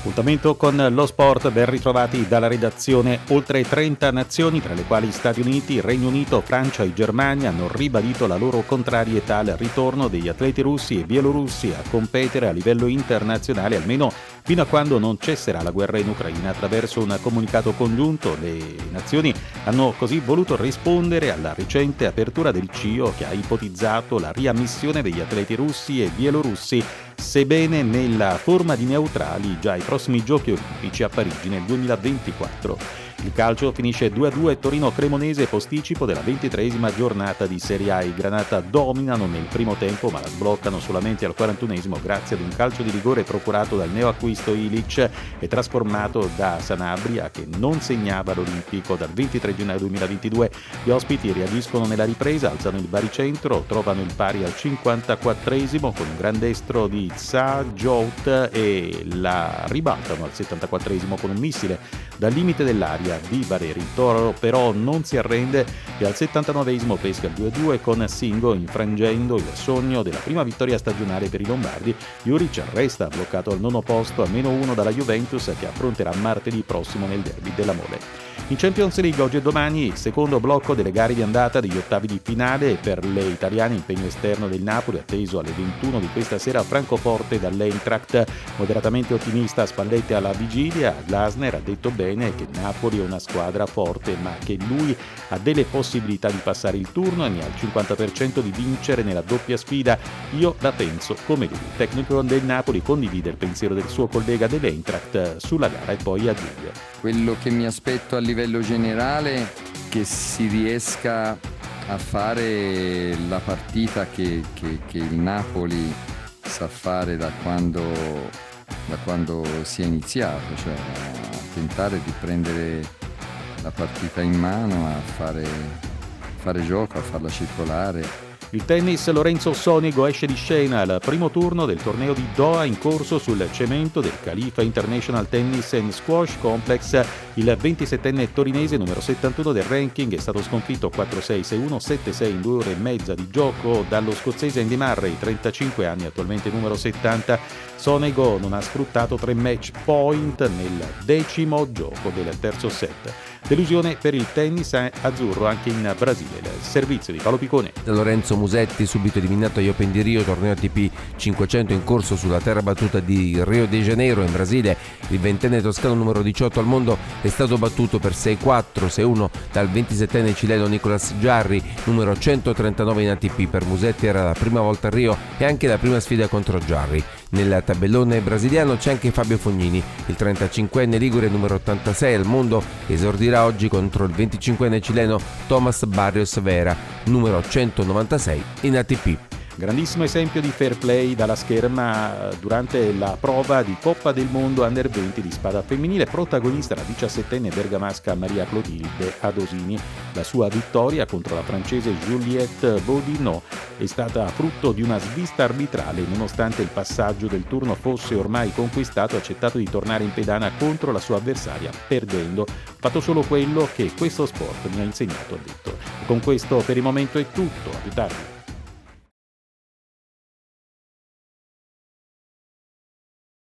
Appuntamento con lo sport, ben ritrovati dalla redazione. Oltre 30 nazioni, tra le quali Stati Uniti, Regno Unito, Francia e Germania, hanno ribadito la loro contrarietà al ritorno degli atleti russi e bielorussi a competere a livello internazionale, almeno fino a quando non cesserà la guerra in Ucraina. Attraverso un comunicato congiunto, le nazioni hanno così voluto rispondere alla recente apertura del CIO che ha ipotizzato la riammissione degli atleti russi e bielorussi sebbene nella forma di neutrali già ai prossimi giochi olimpici a Parigi nel 2024. Il calcio finisce 2-2 Torino-Cremonese posticipo della ventitreesima giornata di Serie A. I Granata dominano nel primo tempo ma la sbloccano solamente al 41esimo grazie ad un calcio di rigore procurato dal neoacquisto Ilic e trasformato da Sanabria che non segnava l'Olimpico dal 23 gennaio 2022. Gli ospiti reagiscono nella ripresa, alzano il baricentro, trovano il pari al 54esimo con un gran destro di Tsa e la ribaltano al 74esimo con un missile dal limite dell'aria di Valeri. Il Toro però non si arrende e al 79esimo pesca il 2-2 con Singo infrangendo il sogno della prima vittoria stagionale per i Lombardi. Juric resta bloccato al nono posto a meno uno dalla Juventus che affronterà martedì prossimo nel derby della Mole. In Champions League oggi e domani il secondo blocco delle gare di andata degli ottavi di finale. Per le italiane impegno esterno del Napoli atteso alle 21 di questa sera a Francoforte dall'Eintracht. Moderatamente ottimista a Spallette alla vigilia. Glasner ha detto bene che Napoli è una squadra forte ma che lui ha delle possibilità di passare il turno e ne ha il 50% di vincere nella doppia sfida. Io la penso come lui. Il tecnico del Napoli condivide il pensiero del suo collega dell'Eintracht sulla gara e poi aggiunge quello che mi aspetto a livello generale è che si riesca a fare la partita che, che, che il Napoli sa fare da quando, da quando si è iniziato, cioè a tentare di prendere la partita in mano, a fare, fare gioco, a farla circolare il tennis Lorenzo Sonigo esce di scena al primo turno del torneo di Doha in corso sul cemento del Khalifa International Tennis and Squash Complex. Il 27enne torinese numero 71 del ranking è stato sconfitto 4-6, 6-1, 7-6 in due ore e mezza di gioco dallo scozzese Andy Murray, 35 anni, attualmente numero 70. Sonego non ha sfruttato tre match point nel decimo gioco del terzo set. Delusione per il tennis azzurro anche in Brasile. Il servizio di Paolo Picone. Lorenzo Musetti subito eliminato agli Open di Rio, torneo ATP 500 in corso sulla terra battuta di Rio de Janeiro in Brasile. Il ventenne toscano numero 18 al mondo è stato battuto per 6-4, 6-1 dal 27enne cileno Nicolas Giarri, numero 139 in ATP. Per Musetti era la prima volta a Rio e anche la prima sfida contro Giarri. Nel tabellone brasiliano c'è anche Fabio Fognini, il 35enne Ligure numero 86 al mondo, esordirà oggi contro il 25enne cileno Thomas Barrios Vera, numero 196 in ATP. Grandissimo esempio di fair play dalla scherma durante la prova di Coppa del Mondo Under 20 di spada femminile, protagonista la 17enne bergamasca Maria Clotilde Adosini. La sua vittoria contro la francese Juliette Baudinot è stata frutto di una svista arbitrale, nonostante il passaggio del turno fosse ormai conquistato, ha accettato di tornare in pedana contro la sua avversaria, perdendo. Fatto solo quello che questo sport mi ha insegnato, ha detto. con questo per il momento è tutto, a più tardi.